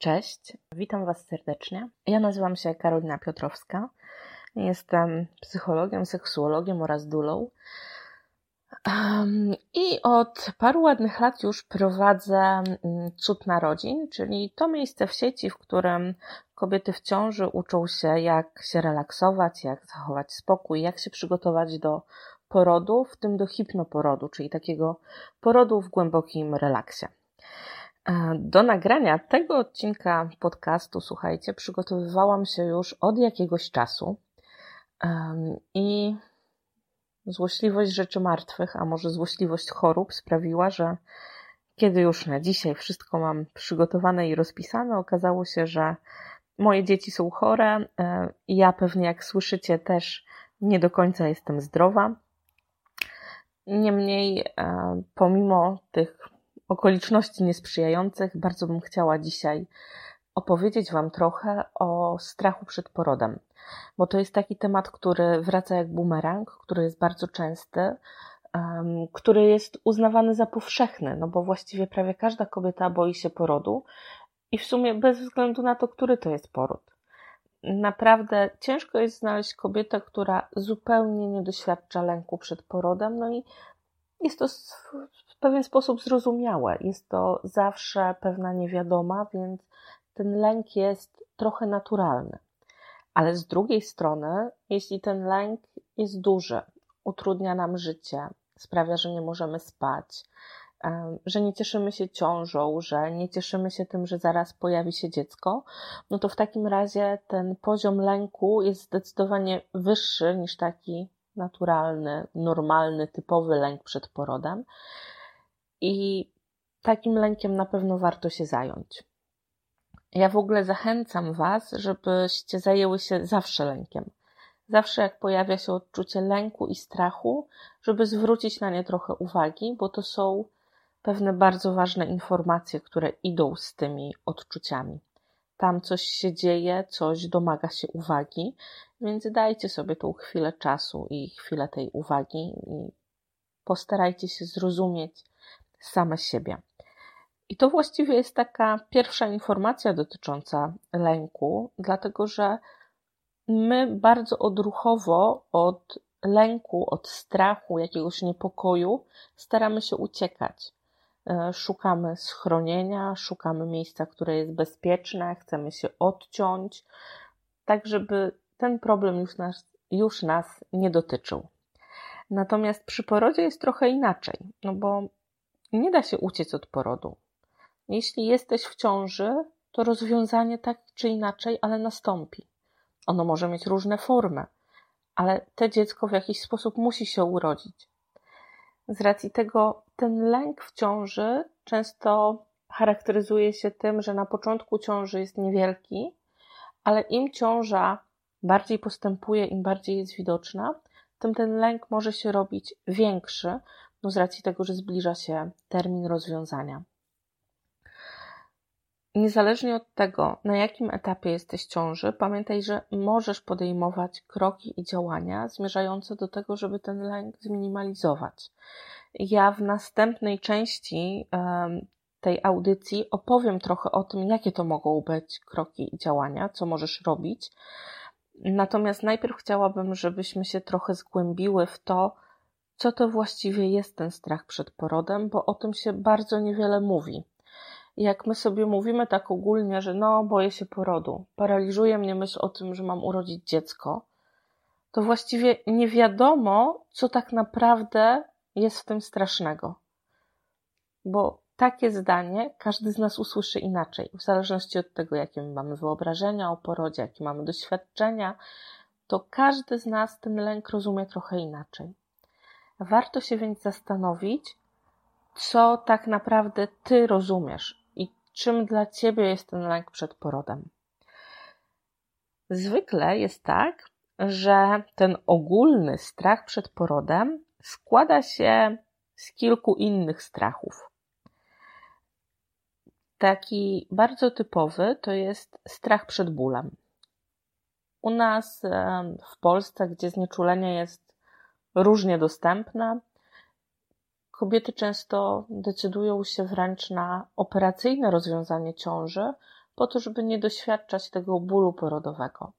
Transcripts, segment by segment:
Cześć, witam Was serdecznie. Ja nazywam się Karolina Piotrowska. Jestem psychologiem, seksuologiem oraz dulą. I od paru ładnych lat już prowadzę mm, Cud Narodzin, czyli to miejsce w sieci, w którym kobiety w ciąży uczą się, jak się relaksować, jak zachować spokój, jak się przygotować do porodu, w tym do hipnoporodu, czyli takiego porodu w głębokim relaksie. E, do nagrania tego odcinka podcastu, słuchajcie, przygotowywałam się już od jakiegoś czasu i złośliwość rzeczy martwych, a może złośliwość chorób sprawiła, że kiedy już na dzisiaj wszystko mam przygotowane i rozpisane, okazało się, że moje dzieci są chore e, ja pewnie, jak słyszycie, też nie do końca jestem zdrowa. Niemniej, e, pomimo tych okoliczności niesprzyjających, bardzo bym chciała dzisiaj opowiedzieć Wam trochę o strachu przed porodem, bo to jest taki temat, który wraca jak bumerang, który jest bardzo częsty, um, który jest uznawany za powszechny, no bo właściwie prawie każda kobieta boi się porodu i w sumie bez względu na to, który to jest poród. Naprawdę ciężko jest znaleźć kobietę, która zupełnie nie doświadcza lęku przed porodem, no i jest to pewien sposób zrozumiałe. Jest to zawsze pewna niewiadoma, więc ten lęk jest trochę naturalny. Ale z drugiej strony, jeśli ten lęk jest duży, utrudnia nam życie, sprawia, że nie możemy spać, że nie cieszymy się ciążą, że nie cieszymy się tym, że zaraz pojawi się dziecko, no to w takim razie ten poziom lęku jest zdecydowanie wyższy niż taki naturalny, normalny, typowy lęk przed porodem. I takim lękiem na pewno warto się zająć. Ja w ogóle zachęcam Was, żebyście zajęły się zawsze lękiem. Zawsze jak pojawia się odczucie lęku i strachu, żeby zwrócić na nie trochę uwagi, bo to są pewne bardzo ważne informacje, które idą z tymi odczuciami. Tam coś się dzieje, coś domaga się uwagi, więc dajcie sobie tą chwilę czasu i chwilę tej uwagi i postarajcie się zrozumieć same siebie. I to właściwie jest taka pierwsza informacja dotycząca lęku, dlatego że my bardzo odruchowo od lęku, od strachu, jakiegoś niepokoju staramy się uciekać. E, szukamy schronienia, szukamy miejsca, które jest bezpieczne, chcemy się odciąć, tak żeby ten problem już nas, już nas nie dotyczył. Natomiast przy porodzie jest trochę inaczej, no bo nie da się uciec od porodu. Jeśli jesteś w ciąży, to rozwiązanie tak czy inaczej, ale nastąpi. Ono może mieć różne formy, ale te dziecko w jakiś sposób musi się urodzić. Z racji tego ten lęk w ciąży często charakteryzuje się tym, że na początku ciąży jest niewielki, ale im ciąża bardziej postępuje, im bardziej jest widoczna, tym ten lęk może się robić większy, no z racji tego, że zbliża się termin rozwiązania. Niezależnie od tego, na jakim etapie jesteś ciąży, pamiętaj, że możesz podejmować kroki i działania zmierzające do tego, żeby ten lęk zminimalizować. Ja w następnej części tej audycji opowiem trochę o tym, jakie to mogą być kroki i działania, co możesz robić. Natomiast najpierw chciałabym, żebyśmy się trochę zgłębiły w to, co to właściwie jest ten strach przed porodem, bo o tym się bardzo niewiele mówi. Jak my sobie mówimy tak ogólnie, że no, boję się porodu, paraliżuje mnie myśl o tym, że mam urodzić dziecko, to właściwie nie wiadomo, co tak naprawdę jest w tym strasznego. Bo takie zdanie każdy z nas usłyszy inaczej, w zależności od tego, jakie mamy wyobrażenia o porodzie, jakie mamy doświadczenia, to każdy z nas ten lęk rozumie trochę inaczej. Warto się więc zastanowić, co tak naprawdę ty rozumiesz i czym dla ciebie jest ten lęk przed porodem. Zwykle jest tak, że ten ogólny strach przed porodem składa się z kilku innych strachów. Taki bardzo typowy to jest strach przed bólem. U nas w Polsce, gdzie znieczulenie jest różnie dostępne, kobiety często decydują się wręcz na operacyjne rozwiązanie ciąży po to, żeby nie doświadczać tego bólu porodowego.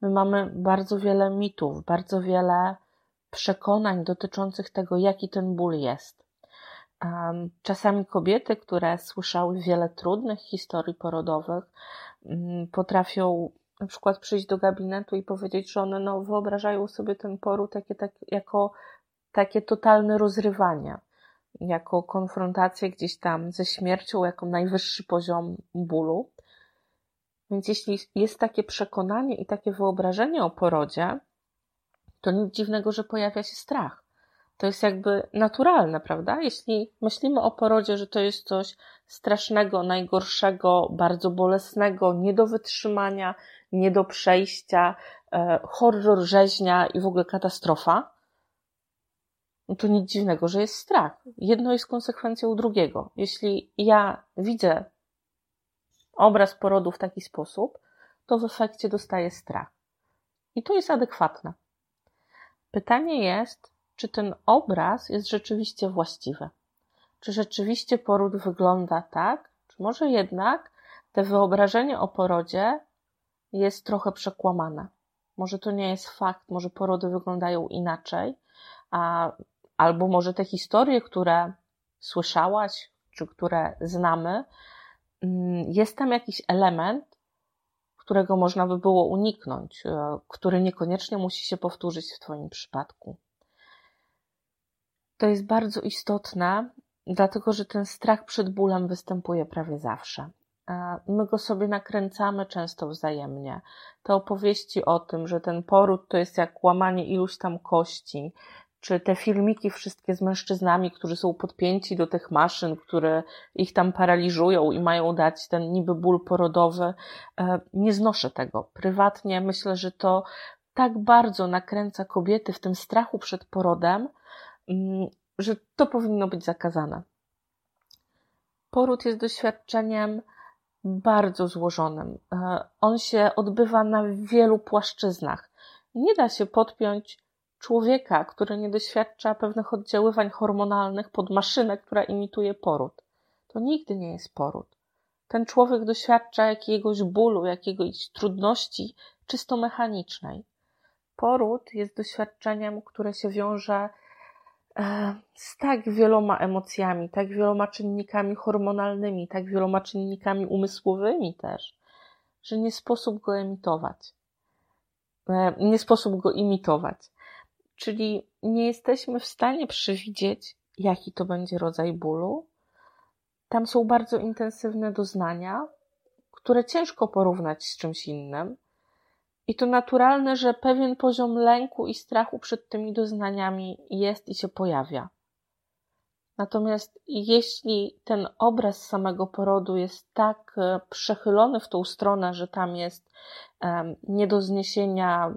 My mamy bardzo wiele mitów, bardzo wiele przekonań dotyczących tego, jaki ten ból jest. Czasami kobiety, które słyszały wiele trudnych historii porodowych, mm, potrafią na przykład przyjść do gabinetu i powiedzieć, że one no, wyobrażają sobie ten poród takie, tak, jako takie totalne rozrywanie, jako konfrontację gdzieś tam ze śmiercią, jako najwyższy poziom bólu. Więc jeśli jest takie przekonanie i takie wyobrażenie o porodzie, to nic dziwnego, że pojawia się strach. To jest jakby naturalne, prawda? Jeśli myślimy o porodzie, że to jest coś strasznego, najgorszego, bardzo bolesnego, nie do wytrzymania, nie do przejścia, e, horror rzeźnia i w ogóle katastrofa, no to nic dziwnego, że jest strach. Jedno jest konsekwencją drugiego. Jeśli ja widzę obraz porodu w taki sposób, to w efekcie dostaję strach. I to jest adekwatne. Pytanie jest, czy ten obraz jest rzeczywiście właściwy. Czy rzeczywiście poród wygląda tak, czy może jednak te wyobrażenie o porodzie jest trochę przekłamane. Może to nie jest fakt, może porody wyglądają inaczej, a, albo może te historie, które słyszałaś, czy które znamy, mm, jest tam jakiś element, którego można by było uniknąć, e, który niekoniecznie musi się powtórzyć w Twoim przypadku. To jest bardzo istotne, dlatego że ten strach przed bólem występuje prawie zawsze. My go sobie nakręcamy często wzajemnie. Te opowieści o tym, że ten poród to jest jak łamanie iluś tam kości, czy te filmiki wszystkie z mężczyznami, którzy są podpięci do tych maszyn, które ich tam paraliżują i mają dać ten niby ból porodowy. E, nie znoszę tego. Prywatnie myślę, że to tak bardzo nakręca kobiety w tym strachu przed porodem, że to powinno być zakazane. Poród jest doświadczeniem bardzo złożonym. E, on się odbywa na wielu płaszczyznach. Nie da się podpiąć człowieka, który nie doświadcza pewnych oddziaływań hormonalnych pod maszynę, która imituje poród. To nigdy nie jest poród. Ten człowiek doświadcza jakiegoś bólu, jakiegoś trudności czysto mechanicznej. Poród jest doświadczeniem, które się wiąże z tak wieloma emocjami, tak wieloma czynnikami hormonalnymi, tak wieloma czynnikami umysłowymi też, że nie sposób go emitować. E, nie sposób go imitować. Czyli nie jesteśmy w stanie przewidzieć, jaki to będzie rodzaj bólu. Tam są bardzo intensywne doznania, które ciężko porównać z czymś innym. I to naturalne, że pewien poziom lęku i strachu przed tymi doznaniami jest i się pojawia. Natomiast jeśli ten obraz samego porodu jest tak e, przechylony w tą stronę, że tam jest nie do zniesienia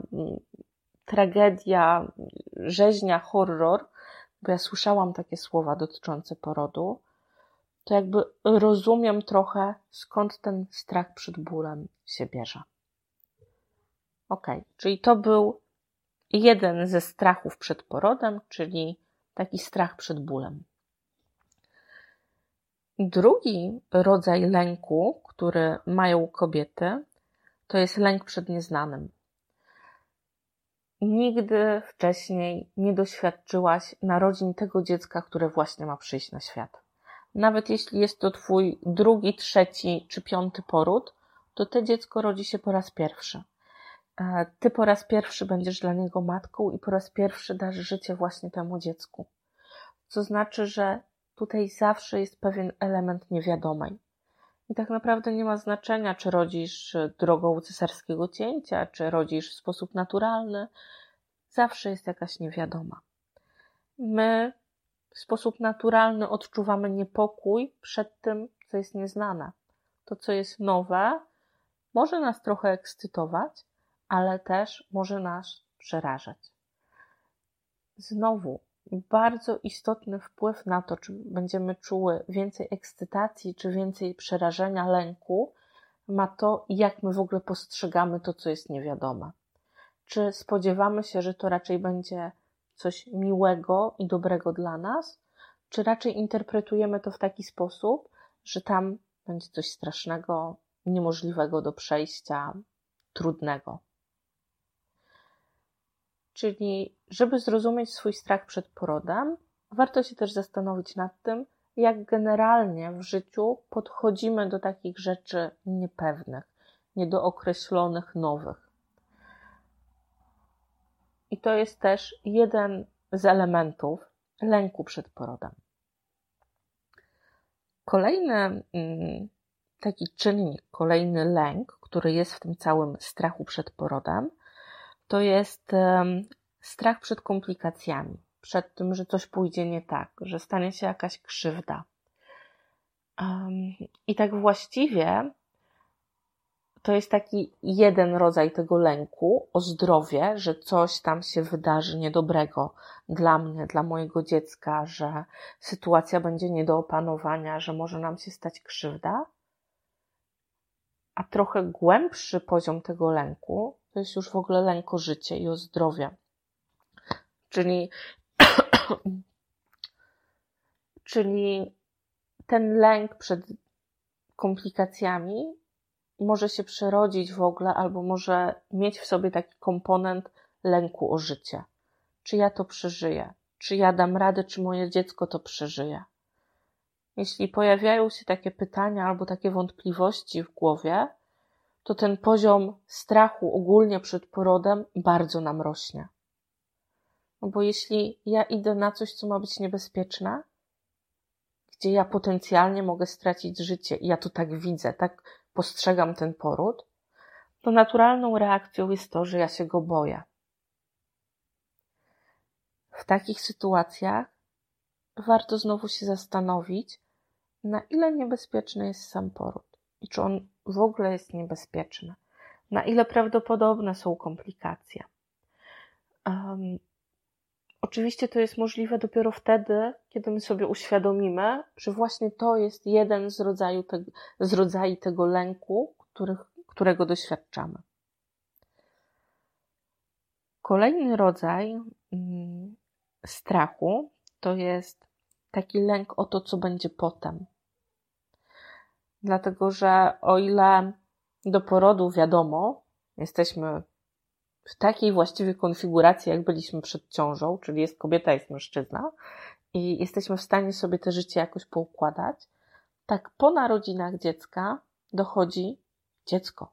tragedia, rzeźnia, horror, bo ja słyszałam takie słowa dotyczące porodu, to jakby rozumiem trochę skąd ten strach przed bólem się bierze. Ok, czyli to był jeden ze strachów przed porodem, czyli taki strach przed bólem. Drugi rodzaj lęku, który mają kobiety, to jest lęk przed nieznanym. Nigdy wcześniej nie doświadczyłaś narodzin tego dziecka, które właśnie ma przyjść na świat. Nawet jeśli jest to twój drugi, trzeci czy piąty poród, to to dziecko rodzi się po raz pierwszy ty po raz pierwszy będziesz dla niego matką i po raz pierwszy dasz życie właśnie temu dziecku. Co znaczy, że tutaj zawsze jest pewien element niewiadomej. I tak naprawdę nie ma znaczenia, czy rodzisz drogą cesarskiego cięcia, czy rodzisz w sposób naturalny. Zawsze jest jakaś niewiadoma. My w sposób naturalny odczuwamy niepokój przed tym, co jest nieznane. To, co jest nowe, może nas trochę ekscytować, ale też może nas przerażać. Znowu, bardzo istotny wpływ na to, czy będziemy czuły więcej ekscytacji, czy więcej przerażenia, lęku, ma to, jak my w ogóle postrzegamy to, co jest niewiadome. Czy spodziewamy się, że to raczej będzie coś miłego i dobrego dla nas, czy raczej interpretujemy to w taki sposób, że tam będzie coś strasznego, niemożliwego do przejścia, trudnego. Czyli, żeby zrozumieć swój strach przed porodem, warto się też zastanowić nad tym, jak generalnie w życiu podchodzimy do takich rzeczy niepewnych, niedookreślonych, nowych. I to jest też jeden z elementów lęku przed porodem. Kolejny mm, taki czynnik, kolejny lęk, który jest w tym całym strachu przed porodem, to jest strach przed komplikacjami, przed tym, że coś pójdzie nie tak, że stanie się jakaś krzywda. I tak właściwie to jest taki jeden rodzaj tego lęku o zdrowie, że coś tam się wydarzy niedobrego dla mnie, dla mojego dziecka, że sytuacja będzie nie do opanowania, że może nam się stać krzywda. A trochę głębszy poziom tego lęku to jest już w ogóle lęk o życie i o zdrowie. Czyli, czyli ten lęk przed komplikacjami może się przerodzić w ogóle, albo może mieć w sobie taki komponent lęku o życie. Czy ja to przeżyję? Czy ja dam radę, czy moje dziecko to przeżyje? Jeśli pojawiają się takie pytania albo takie wątpliwości w głowie, to ten poziom strachu ogólnie przed porodem bardzo nam rośnie. No bo jeśli ja idę na coś, co ma być niebezpieczne, gdzie ja potencjalnie mogę stracić życie, i ja to tak widzę, tak postrzegam ten poród, to naturalną reakcją jest to, że ja się go boję. W takich sytuacjach warto znowu się zastanowić, na ile niebezpieczny jest sam poród i czy on w ogóle jest niebezpieczny, na ile prawdopodobne są komplikacje. Um, oczywiście to jest możliwe dopiero wtedy, kiedy my sobie uświadomimy, że właśnie to jest jeden z, rodzaju te, z rodzajów tego lęku, których, którego doświadczamy. Kolejny rodzaj mm, strachu to jest taki lęk o to, co będzie potem dlatego że o ile do porodu wiadomo, jesteśmy w takiej właściwie konfiguracji, jak byliśmy przed ciążą, czyli jest kobieta, jest mężczyzna, i jesteśmy w stanie sobie te życie jakoś poukładać, tak po narodzinach dziecka dochodzi dziecko.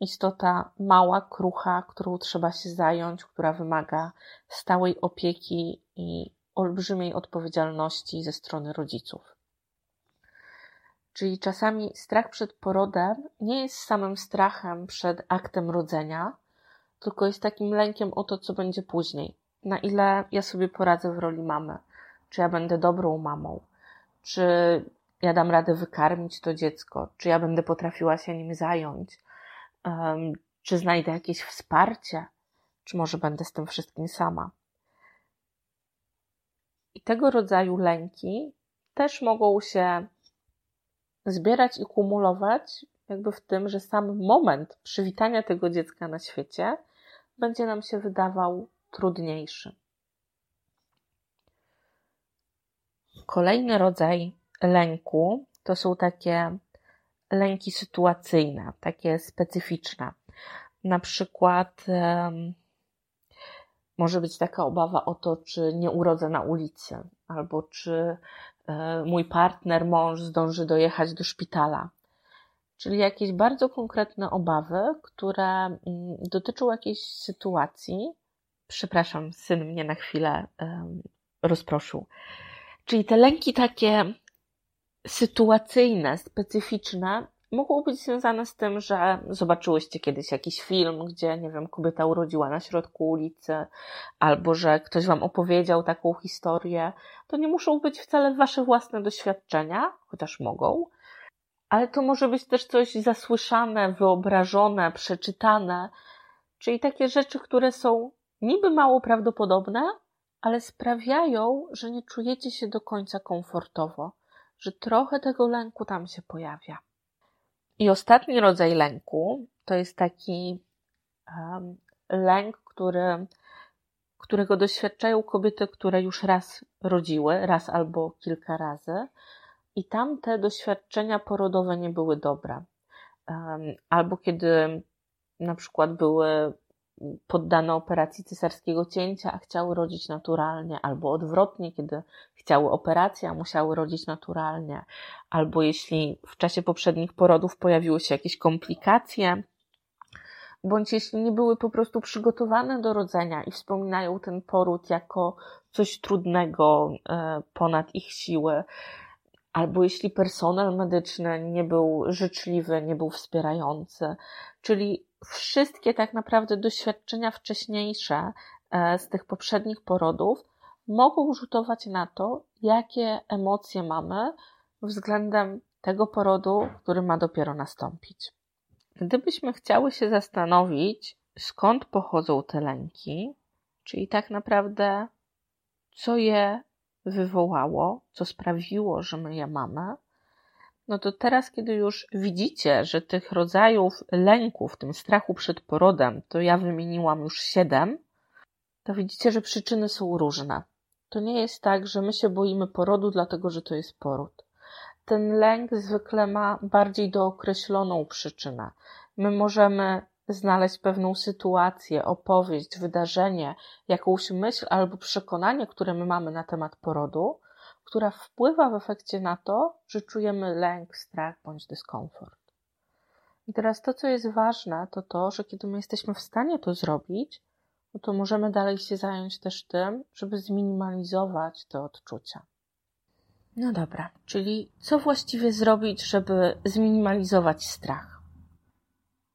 Istota mała, krucha, którą trzeba się zająć, która wymaga stałej opieki i olbrzymiej odpowiedzialności ze strony rodziców. Czyli czasami strach przed porodem nie jest samym strachem przed aktem rodzenia, tylko jest takim lękiem o to, co będzie później. Na ile ja sobie poradzę w roli mamy, czy ja będę dobrą mamą, czy ja dam radę wykarmić to dziecko, czy ja będę potrafiła się nim zająć, um, czy znajdę jakieś wsparcie, czy może będę z tym wszystkim sama. I tego rodzaju lęki też mogą się zbierać i kumulować, jakby w tym, że sam moment przywitania tego dziecka na świecie będzie nam się wydawał trudniejszy. Kolejny rodzaj lęku to są takie lęki sytuacyjne, takie specyficzne. Na przykład może być taka obawa o to, czy nie urodzę na ulicy, albo czy mój partner, mąż zdąży dojechać do szpitala. Czyli jakieś bardzo konkretne obawy, które mm, dotyczą jakiejś sytuacji. Przepraszam, syn mnie na chwilę rozproszył. Czyli te lęki takie sytuacyjne, specyficzne, mogą być związane z tym, że zobaczyłyście kiedyś jakiś film, gdzie, nie wiem, kobieta urodziła na środku ulicy, albo że ktoś wam opowiedział taką historię. To nie muszą być wcale wasze własne doświadczenia, chociaż mogą, ale to może być też coś zasłyszane, wyobrażone, przeczytane, czyli takie rzeczy, które są niby mało prawdopodobne, ale sprawiają, że nie czujecie się do końca komfortowo, że trochę tego lęku tam się pojawia. I ostatni rodzaj lęku to jest taki um, lęk, który, którego doświadczają kobiety, które już raz rodziły, raz albo kilka razy, i tam te doświadczenia porodowe nie były dobre. albo kiedy na przykład były poddane operacji cesarskiego cięcia, a chciały rodzić naturalnie, albo odwrotnie, kiedy chciały operacji, a musiały rodzić naturalnie, albo jeśli w czasie poprzednich porodów pojawiły się jakieś komplikacje, bądź jeśli nie były po prostu przygotowane do rodzenia i wspominają ten poród jako coś trudnego e, ponad ich siły, albo jeśli personel medyczny nie był życzliwy, nie był wspierający, czyli wszystkie tak naprawdę doświadczenia wcześniejsze e, z tych poprzednich porodów mogą rzutować na to, jakie emocje mamy względem tego porodu, który ma dopiero nastąpić. Gdybyśmy chciały się zastanowić, skąd pochodzą te lęki, czyli tak naprawdę co je wywołało, co sprawiło, że my je mamy, no to teraz, kiedy już widzicie, że tych rodzajów lęków, tym strachu przed porodem, to ja wymieniłam już siedem, to widzicie, że przyczyny są różne. To nie jest tak, że my się boimy porodu, dlatego że to jest poród. Ten lęk zwykle ma bardziej dookreśloną przyczynę. My możemy znaleźć pewną sytuację, opowieść, wydarzenie, jakąś myśl albo przekonanie, które my mamy na temat porodu, która wpływa w efekcie na to, że czujemy lęk, strach bądź dyskomfort. I teraz to, co jest ważne, to to, że kiedy my jesteśmy w stanie to zrobić, no to możemy dalej się zająć też tym, żeby zminimalizować te odczucia. No dobra, czyli co właściwie zrobić, żeby zminimalizować strach?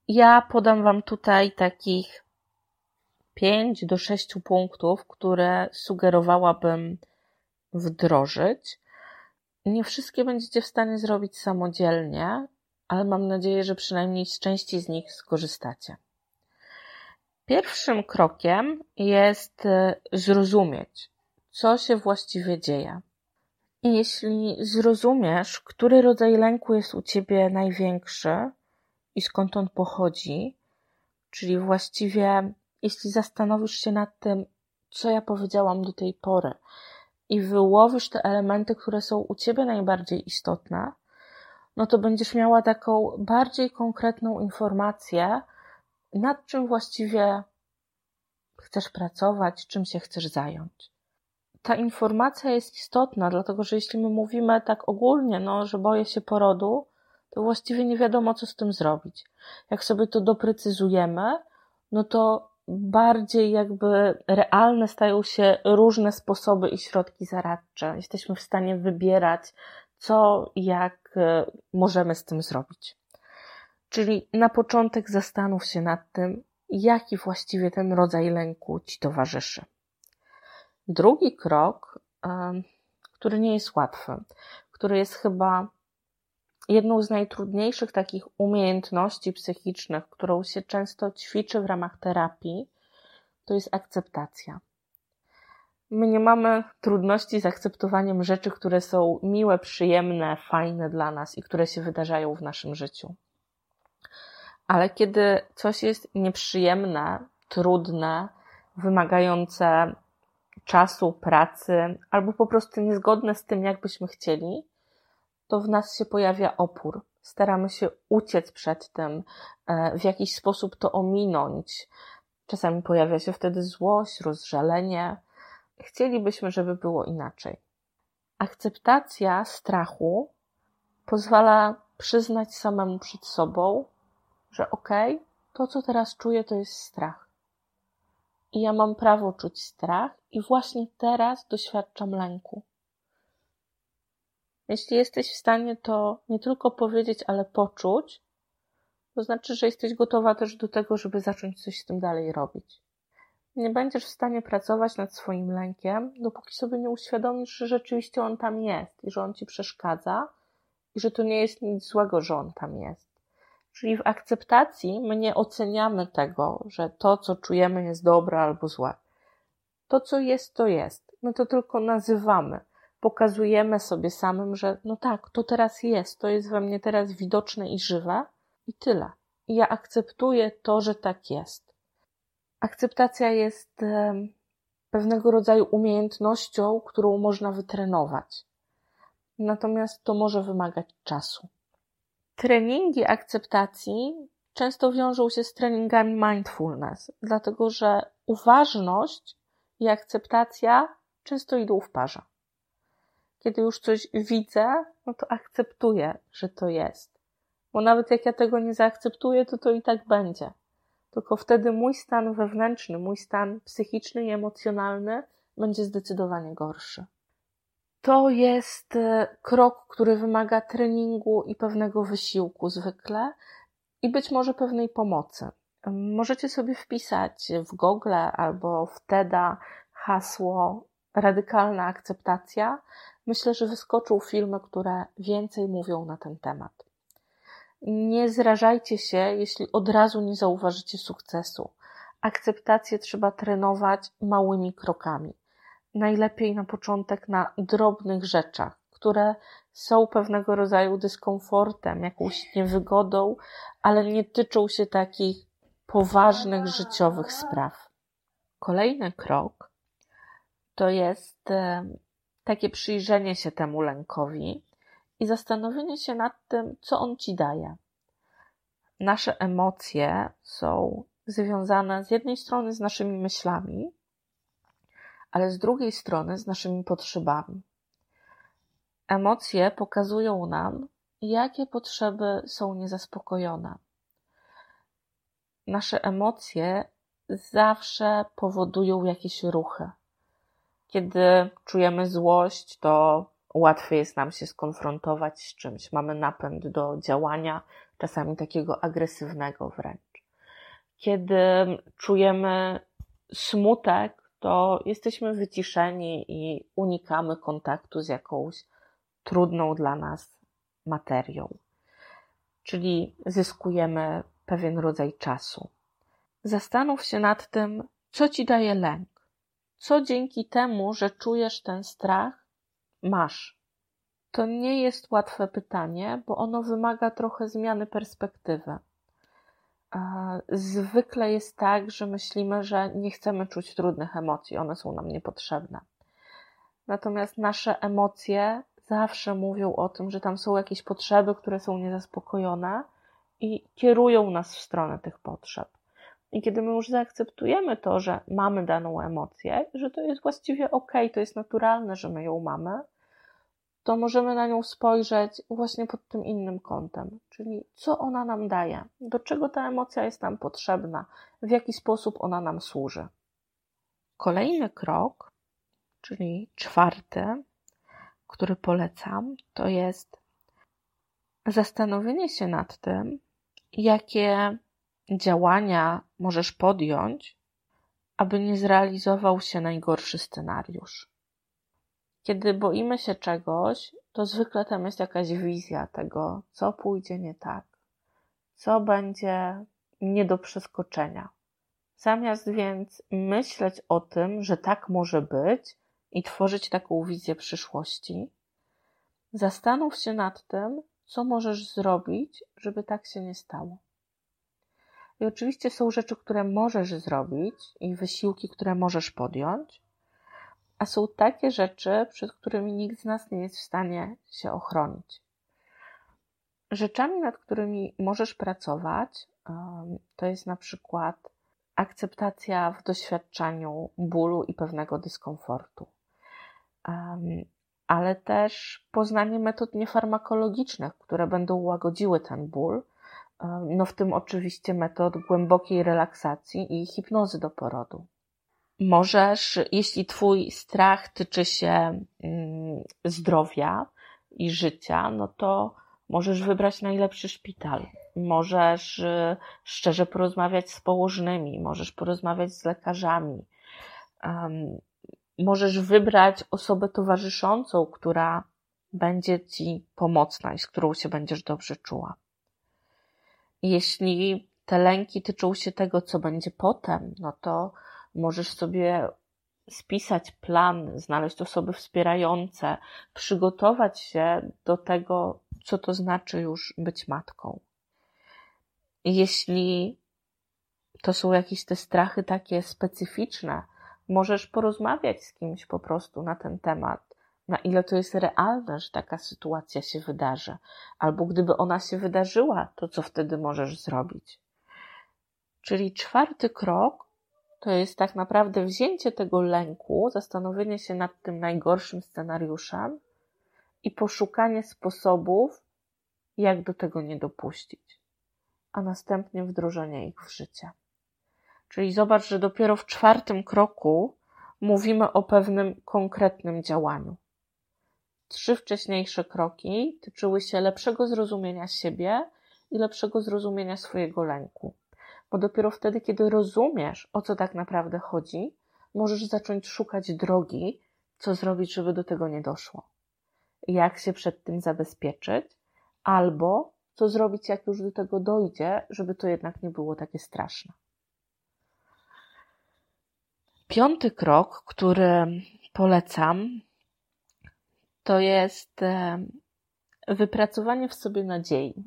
Ja podam Wam tutaj takich 5 do 6 punktów, które sugerowałabym wdrożyć. Nie wszystkie będziecie w stanie zrobić samodzielnie, ale mam nadzieję, że przynajmniej z części z nich skorzystacie. Pierwszym krokiem jest e, zrozumieć, co się właściwie dzieje. I jeśli zrozumiesz, który rodzaj lęku jest u ciebie największy i skąd on pochodzi, czyli właściwie jeśli zastanowisz się nad tym, co ja powiedziałam do tej pory, i wyłowisz te elementy, które są u ciebie najbardziej istotne, no to będziesz miała taką bardziej konkretną informację, nad czym właściwie chcesz pracować, czym się chcesz zająć. Ta informacja jest istotna, dlatego że jeśli my mówimy tak ogólnie, no, że boję się porodu, to właściwie nie wiadomo, co z tym zrobić. Jak sobie to doprecyzujemy, no to bardziej jakby realne stają się różne sposoby i środki zaradcze. Jesteśmy w stanie wybierać, co jak e, możemy z tym zrobić. Czyli na początek zastanów się nad tym, jaki właściwie ten rodzaj lęku ci towarzyszy. Drugi krok, który nie jest łatwy, który jest chyba jedną z najtrudniejszych takich umiejętności psychicznych, którą się często ćwiczy w ramach terapii, to jest akceptacja. My nie mamy trudności z akceptowaniem rzeczy, które są miłe, przyjemne, fajne dla nas i które się wydarzają w naszym życiu. Ale kiedy coś jest nieprzyjemne, trudne, wymagające czasu, pracy, albo po prostu niezgodne z tym, jak byśmy chcieli, to w nas się pojawia opór. Staramy się uciec przed tym, e, w jakiś sposób to ominąć. Czasami pojawia się wtedy złość, rozżalenie. Chcielibyśmy, żeby było inaczej. Akceptacja strachu pozwala przyznać samemu przed sobą, że okej, okay, to co teraz czuję, to jest strach. I ja mam prawo czuć strach, i właśnie teraz doświadczam lęku. Jeśli jesteś w stanie to nie tylko powiedzieć, ale poczuć, to znaczy, że jesteś gotowa też do tego, żeby zacząć coś z tym dalej robić. Nie będziesz w stanie pracować nad swoim lękiem, dopóki sobie nie uświadomisz, że rzeczywiście on tam jest i że on ci przeszkadza i że to nie jest nic złego, że on tam jest. Czyli w akceptacji my nie oceniamy tego, że to, co czujemy, jest dobre albo złe. To, co jest, to jest. My to tylko nazywamy pokazujemy sobie samym, że no tak, to teraz jest, to jest we mnie teraz widoczne i żywe i tyle. I ja akceptuję to, że tak jest. Akceptacja jest pewnego rodzaju umiejętnością, którą można wytrenować. Natomiast to może wymagać czasu. Treningi akceptacji często wiążą się z treningami mindfulness, dlatego że uważność i akceptacja często idą w parze. Kiedy już coś widzę, no to akceptuję, że to jest. Bo nawet jak ja tego nie zaakceptuję, to to i tak będzie. Tylko wtedy mój stan wewnętrzny, mój stan psychiczny i emocjonalny będzie zdecydowanie gorszy. To jest e, krok, który wymaga treningu i pewnego wysiłku zwykle i być może pewnej pomocy. Możecie sobie wpisać w Google albo w TEDa hasło radykalna akceptacja. Myślę, że wyskoczą filmy, które więcej mówią na ten temat. Nie zrażajcie się, jeśli od razu nie zauważycie sukcesu. Akceptację trzeba trenować małymi krokami. Najlepiej na początek na drobnych rzeczach, które są pewnego rodzaju dyskomfortem, jakąś niewygodą, ale nie tyczą się takich poważnych życiowych spraw. Kolejny krok to jest takie przyjrzenie się temu lękowi i zastanowienie się nad tym, co on ci daje. Nasze emocje są związane z jednej strony z naszymi myślami, ale z drugiej strony z naszymi potrzebami. Emocje pokazują nam, jakie potrzeby są niezaspokojone. Nasze emocje zawsze powodują jakieś ruchy. Kiedy czujemy złość, to łatwiej jest nam się skonfrontować z czymś. Mamy napęd do działania, czasami takiego agresywnego wręcz. Kiedy czujemy smutek, to jesteśmy wyciszeni i unikamy kontaktu z jakąś trudną dla nas materią. Czyli zyskujemy pewien rodzaj czasu. Zastanów się nad tym, co ci daje lęk. Co dzięki temu, że czujesz ten strach, masz. To nie jest łatwe pytanie, bo ono wymaga trochę zmiany perspektywy. Zwykle jest tak, że myślimy, że nie chcemy czuć trudnych emocji, one są nam niepotrzebne. Natomiast nasze emocje zawsze mówią o tym, że tam są jakieś potrzeby, które są niezaspokojone i kierują nas w stronę tych potrzeb. I kiedy my już zaakceptujemy to, że mamy daną emocję, że to jest właściwie ok, to jest naturalne, że my ją mamy, to możemy na nią spojrzeć właśnie pod tym innym kątem, czyli co ona nam daje, do czego ta emocja jest nam potrzebna, w jaki sposób ona nam służy. Kolejny krok, czyli czwarty, który polecam, to jest zastanowienie się nad tym, jakie działania możesz podjąć, aby nie zrealizował się najgorszy scenariusz. Kiedy boimy się czegoś, to zwykle tam jest jakaś wizja tego, co pójdzie nie tak, co będzie nie do przeskoczenia. Zamiast więc myśleć o tym, że tak może być i tworzyć taką wizję przyszłości, zastanów się nad tym, co możesz zrobić, żeby tak się nie stało. I oczywiście są rzeczy, które możesz zrobić i wysiłki, które możesz podjąć, a są takie rzeczy, przed którymi nikt z nas nie jest w stanie się ochronić. Rzeczami, nad którymi możesz pracować, to jest na przykład akceptacja w doświadczaniu bólu i pewnego dyskomfortu, ale też poznanie metod niefarmakologicznych, które będą łagodziły ten ból, no w tym oczywiście metod głębokiej relaksacji i hipnozy do porodu. Możesz, jeśli Twój strach tyczy się mm, zdrowia i życia, no to możesz wybrać najlepszy szpital. Możesz y, szczerze porozmawiać z położnymi, możesz porozmawiać z lekarzami. Możesz wybrać osobę towarzyszącą, która będzie Ci pomocna i z którą się będziesz dobrze czuła. Jeśli te lęki tyczą się tego, co będzie potem, no to Możesz sobie spisać plan, znaleźć osoby wspierające, przygotować się do tego, co to znaczy już być matką. Jeśli to są jakieś te strachy takie specyficzne, możesz porozmawiać z kimś po prostu na ten temat, na ile to jest realne, że taka sytuacja się wydarzy, albo gdyby ona się wydarzyła, to co wtedy możesz zrobić. Czyli czwarty krok to jest tak naprawdę wzięcie tego lęku, zastanowienie się nad tym najgorszym scenariuszem i poszukanie sposobów, jak do tego nie dopuścić, a następnie wdrożenie ich w życie. Czyli zobacz, że dopiero w czwartym kroku mówimy o pewnym konkretnym działaniu. Trzy wcześniejsze kroki tyczyły się lepszego zrozumienia siebie i lepszego zrozumienia swojego lęku. Bo dopiero wtedy, kiedy rozumiesz, o co tak naprawdę chodzi, możesz zacząć szukać drogi, co zrobić, żeby do tego nie doszło. Jak się przed tym zabezpieczyć, albo co zrobić, jak już do tego dojdzie, żeby to jednak nie było takie straszne. Piąty krok, który polecam, to jest e, wypracowanie w sobie nadziei.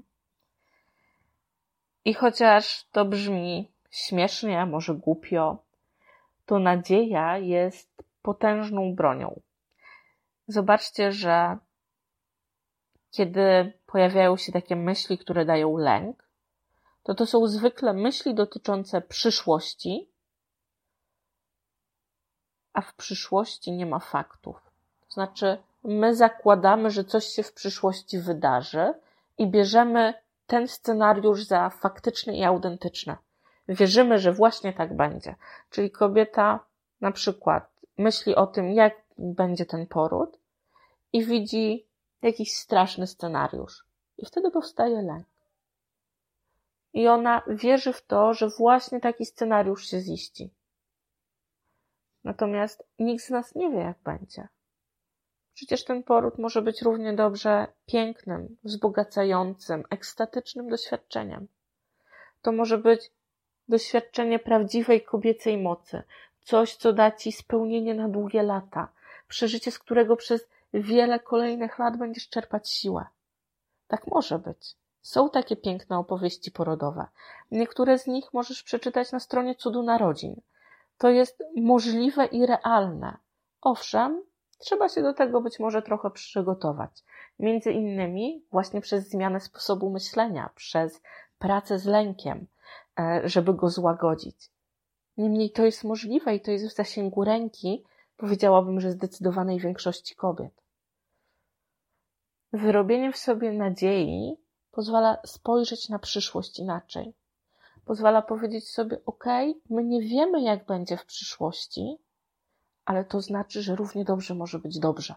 I chociaż to brzmi śmiesznie, a może głupio, to nadzieja jest potężną bronią. Zobaczcie, że kiedy pojawiają się takie myśli, które dają lęk, to to są zwykle myśli dotyczące przyszłości, a w przyszłości nie ma faktów. To znaczy, my zakładamy, że coś się w przyszłości wydarzy i bierzemy ten scenariusz za faktyczny i autentyczny. Wierzymy, że właśnie tak będzie. Czyli kobieta na przykład myśli o tym, jak będzie ten poród i widzi jakiś straszny scenariusz. I wtedy powstaje lęk. I ona wierzy w to, że właśnie taki scenariusz się ziści. Natomiast nikt z nas nie wie, jak będzie. Przecież ten poród może być równie dobrze pięknym, wzbogacającym, ekstatycznym doświadczeniem. To może być doświadczenie prawdziwej kobiecej mocy, coś, co da ci spełnienie na długie lata, przeżycie, z którego przez wiele kolejnych lat będziesz czerpać siłę. Tak może być. Są takie piękne opowieści porodowe. Niektóre z nich możesz przeczytać na stronie Cudu Narodzin. To jest możliwe i realne. Owszem, trzeba się do tego być może trochę przygotować. Między innymi właśnie przez zmianę sposobu myślenia, przez pracę z lękiem, e, żeby go złagodzić. Niemniej to jest możliwe i to jest w zasięgu ręki, powiedziałabym, że zdecydowanej większości kobiet. Wyrobienie w sobie nadziei pozwala spojrzeć na przyszłość inaczej. Pozwala powiedzieć sobie, ok, my nie wiemy, jak będzie w przyszłości, ale to znaczy, że równie dobrze może być dobrze.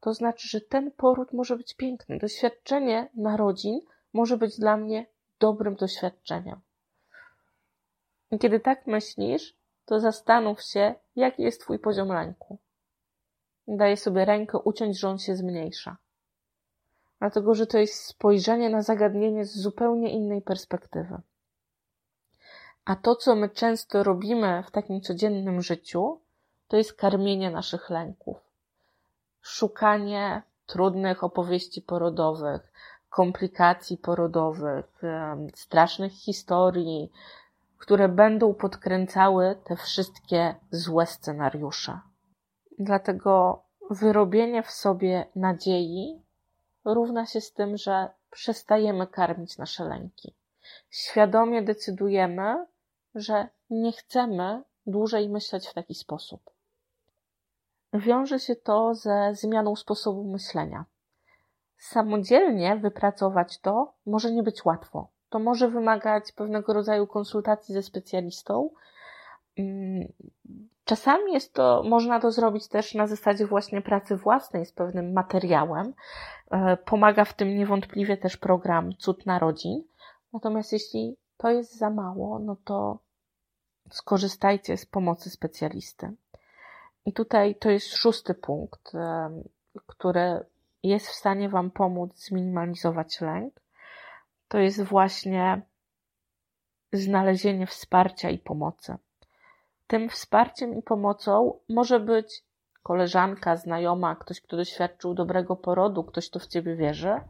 To znaczy, że ten poród może być piękny. Doświadczenie narodzin może być dla mnie dobrym doświadczeniem. I kiedy tak myślisz, to zastanów się, jaki jest Twój poziom lęku. Daję sobie rękę uciąć, że on się zmniejsza. Dlatego, że to jest spojrzenie na zagadnienie z zupełnie innej perspektywy. A to, co my często robimy w takim codziennym życiu, to jest karmienie naszych lęków. Szukanie trudnych opowieści porodowych, komplikacji porodowych, strasznych historii, które będą podkręcały te wszystkie złe scenariusze. Dlatego wyrobienie w sobie nadziei równa się z tym, że przestajemy karmić nasze lęki. Świadomie decydujemy, że nie chcemy dłużej myśleć w taki sposób. Wiąże się to ze zmianą sposobu myślenia. Samodzielnie wypracować to może nie być łatwo. To może wymagać pewnego rodzaju konsultacji ze specjalistą. Mm, czasami jest to, można to zrobić też na zasadzie właśnie pracy własnej z pewnym materiałem. E, pomaga w tym niewątpliwie też program Cud Narodzin. Natomiast jeśli to jest za mało, no to skorzystajcie z pomocy specjalisty. I tutaj to jest szósty punkt, który jest w stanie Wam pomóc zminimalizować lęk. To jest właśnie znalezienie wsparcia i pomocy. Tym wsparciem i pomocą może być koleżanka, znajoma, ktoś, kto doświadczył dobrego porodu, ktoś, kto w Ciebie wierzy.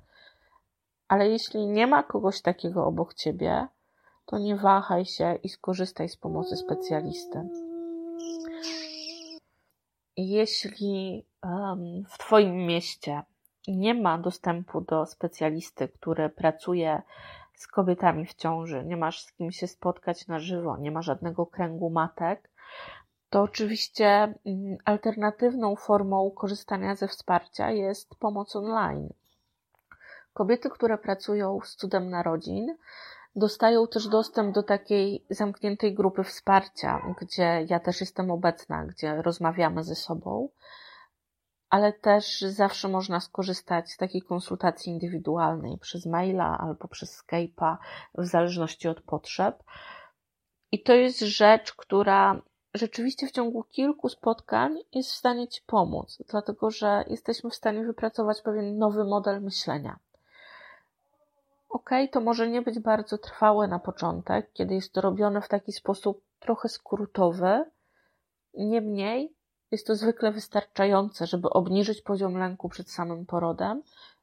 Ale jeśli nie ma kogoś takiego obok Ciebie, to nie wahaj się i skorzystaj z pomocy specjalisty. Jeśli w Twoim mieście nie ma dostępu do specjalisty, który pracuje z kobietami w ciąży, nie masz z kim się spotkać na żywo, nie ma żadnego kręgu matek, to oczywiście mm, alternatywną formą korzystania ze wsparcia jest pomoc online. Kobiety, które pracują z cudem narodzin, dostają też dostęp do takiej zamkniętej grupy wsparcia, gdzie ja też jestem obecna, gdzie rozmawiamy ze sobą, ale też zawsze można skorzystać z takiej konsultacji indywidualnej przez maila albo przez Skype'a, w zależności od potrzeb. I to jest rzecz, która rzeczywiście w ciągu kilku spotkań jest w stanie Ci pomóc, dlatego że jesteśmy w stanie wypracować pewien nowy model myślenia. Ok, to może nie być bardzo trwałe na początek, kiedy jest to robione w taki sposób trochę skrótowy. Niemniej jest to zwykle wystarczające, żeby obniżyć poziom lęku przed samym porodem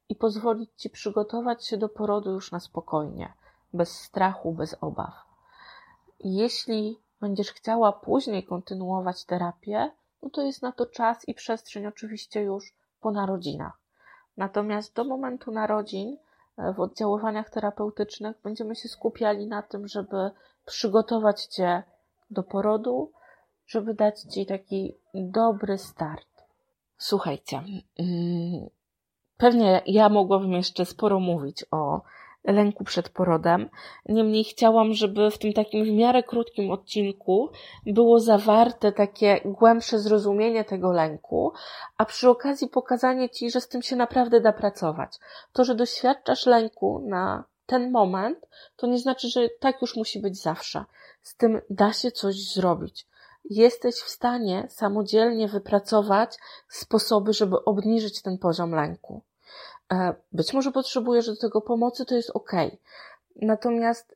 i pozwolić Ci przygotować się do porodu już na spokojnie, bez strachu, bez obaw. Jeśli będziesz chciała później kontynuować terapię, no to jest na to czas i przestrzeń oczywiście już po narodzinach. Natomiast do momentu narodzin w oddziaływaniach terapeutycznych będziemy się skupiali na tym, żeby przygotować Cię do porodu, żeby dać Ci taki dobry start. Słuchajcie, mm, pewnie ja mogłabym jeszcze sporo mówić o lęku przed porodem. Niemniej chciałam, żeby w tym takim w miarę krótkim odcinku było zawarte takie głębsze zrozumienie tego lęku, a przy okazji pokazanie Ci, że z tym się naprawdę da pracować. To, że doświadczasz lęku na ten moment, to nie znaczy, że tak już musi być zawsze. Z tym da się coś zrobić. Jesteś w stanie samodzielnie wypracować sposoby, żeby obniżyć ten poziom lęku. E, być może potrzebujesz do tego pomocy, to jest ok. Natomiast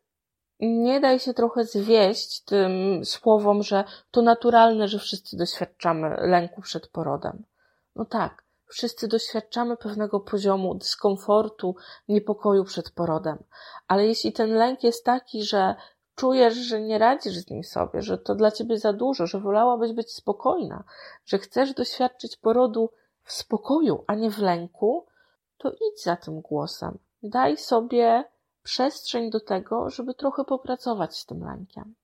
nie daj się trochę zwieść tym słowom, że to naturalne, że wszyscy doświadczamy lęku przed porodem. No tak, wszyscy doświadczamy pewnego poziomu dyskomfortu, niepokoju przed porodem. Ale jeśli ten lęk jest taki, że czujesz, że nie radzisz z nim sobie, że to dla ciebie za dużo, że wolałabyś być spokojna, że chcesz doświadczyć porodu w spokoju, a nie w lęku, to idź za tym głosem. Daj sobie przestrzeń do tego, żeby trochę popracować z tym lękiem.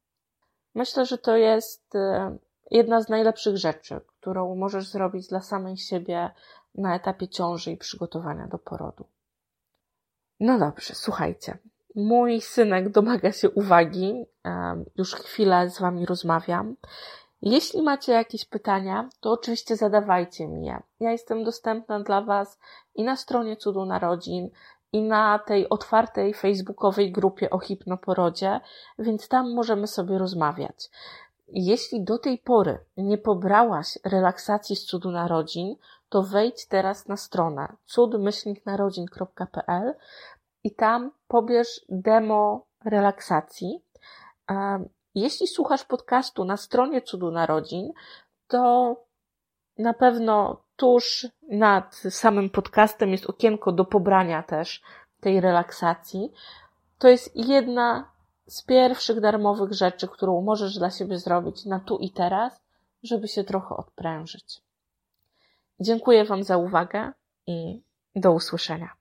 Myślę, że to jest e, jedna z najlepszych rzeczy, którą możesz zrobić dla samej siebie na etapie ciąży i przygotowania do porodu. No dobrze, słuchajcie. Mój synek domaga się uwagi. Już chwilę z Wami rozmawiam. Jeśli macie jakieś pytania, to oczywiście zadawajcie mi je. Ja jestem dostępna dla Was i na stronie Cudu Narodzin, i na tej otwartej facebookowej grupie o hipnoporodzie, więc tam możemy sobie rozmawiać. Jeśli do tej pory nie pobrałaś relaksacji z cudu narodzin, to wejdź teraz na stronę cudmyślniknarodzin.pl i tam pobierz demo relaksacji. Jeśli słuchasz podcastu na stronie Cudu Narodzin, to na pewno tuż nad samym podcastem jest okienko do pobrania też tej relaksacji. To jest jedna z pierwszych darmowych rzeczy, którą możesz dla siebie zrobić na tu i teraz, żeby się trochę odprężyć. Dziękuję Wam za uwagę i do usłyszenia.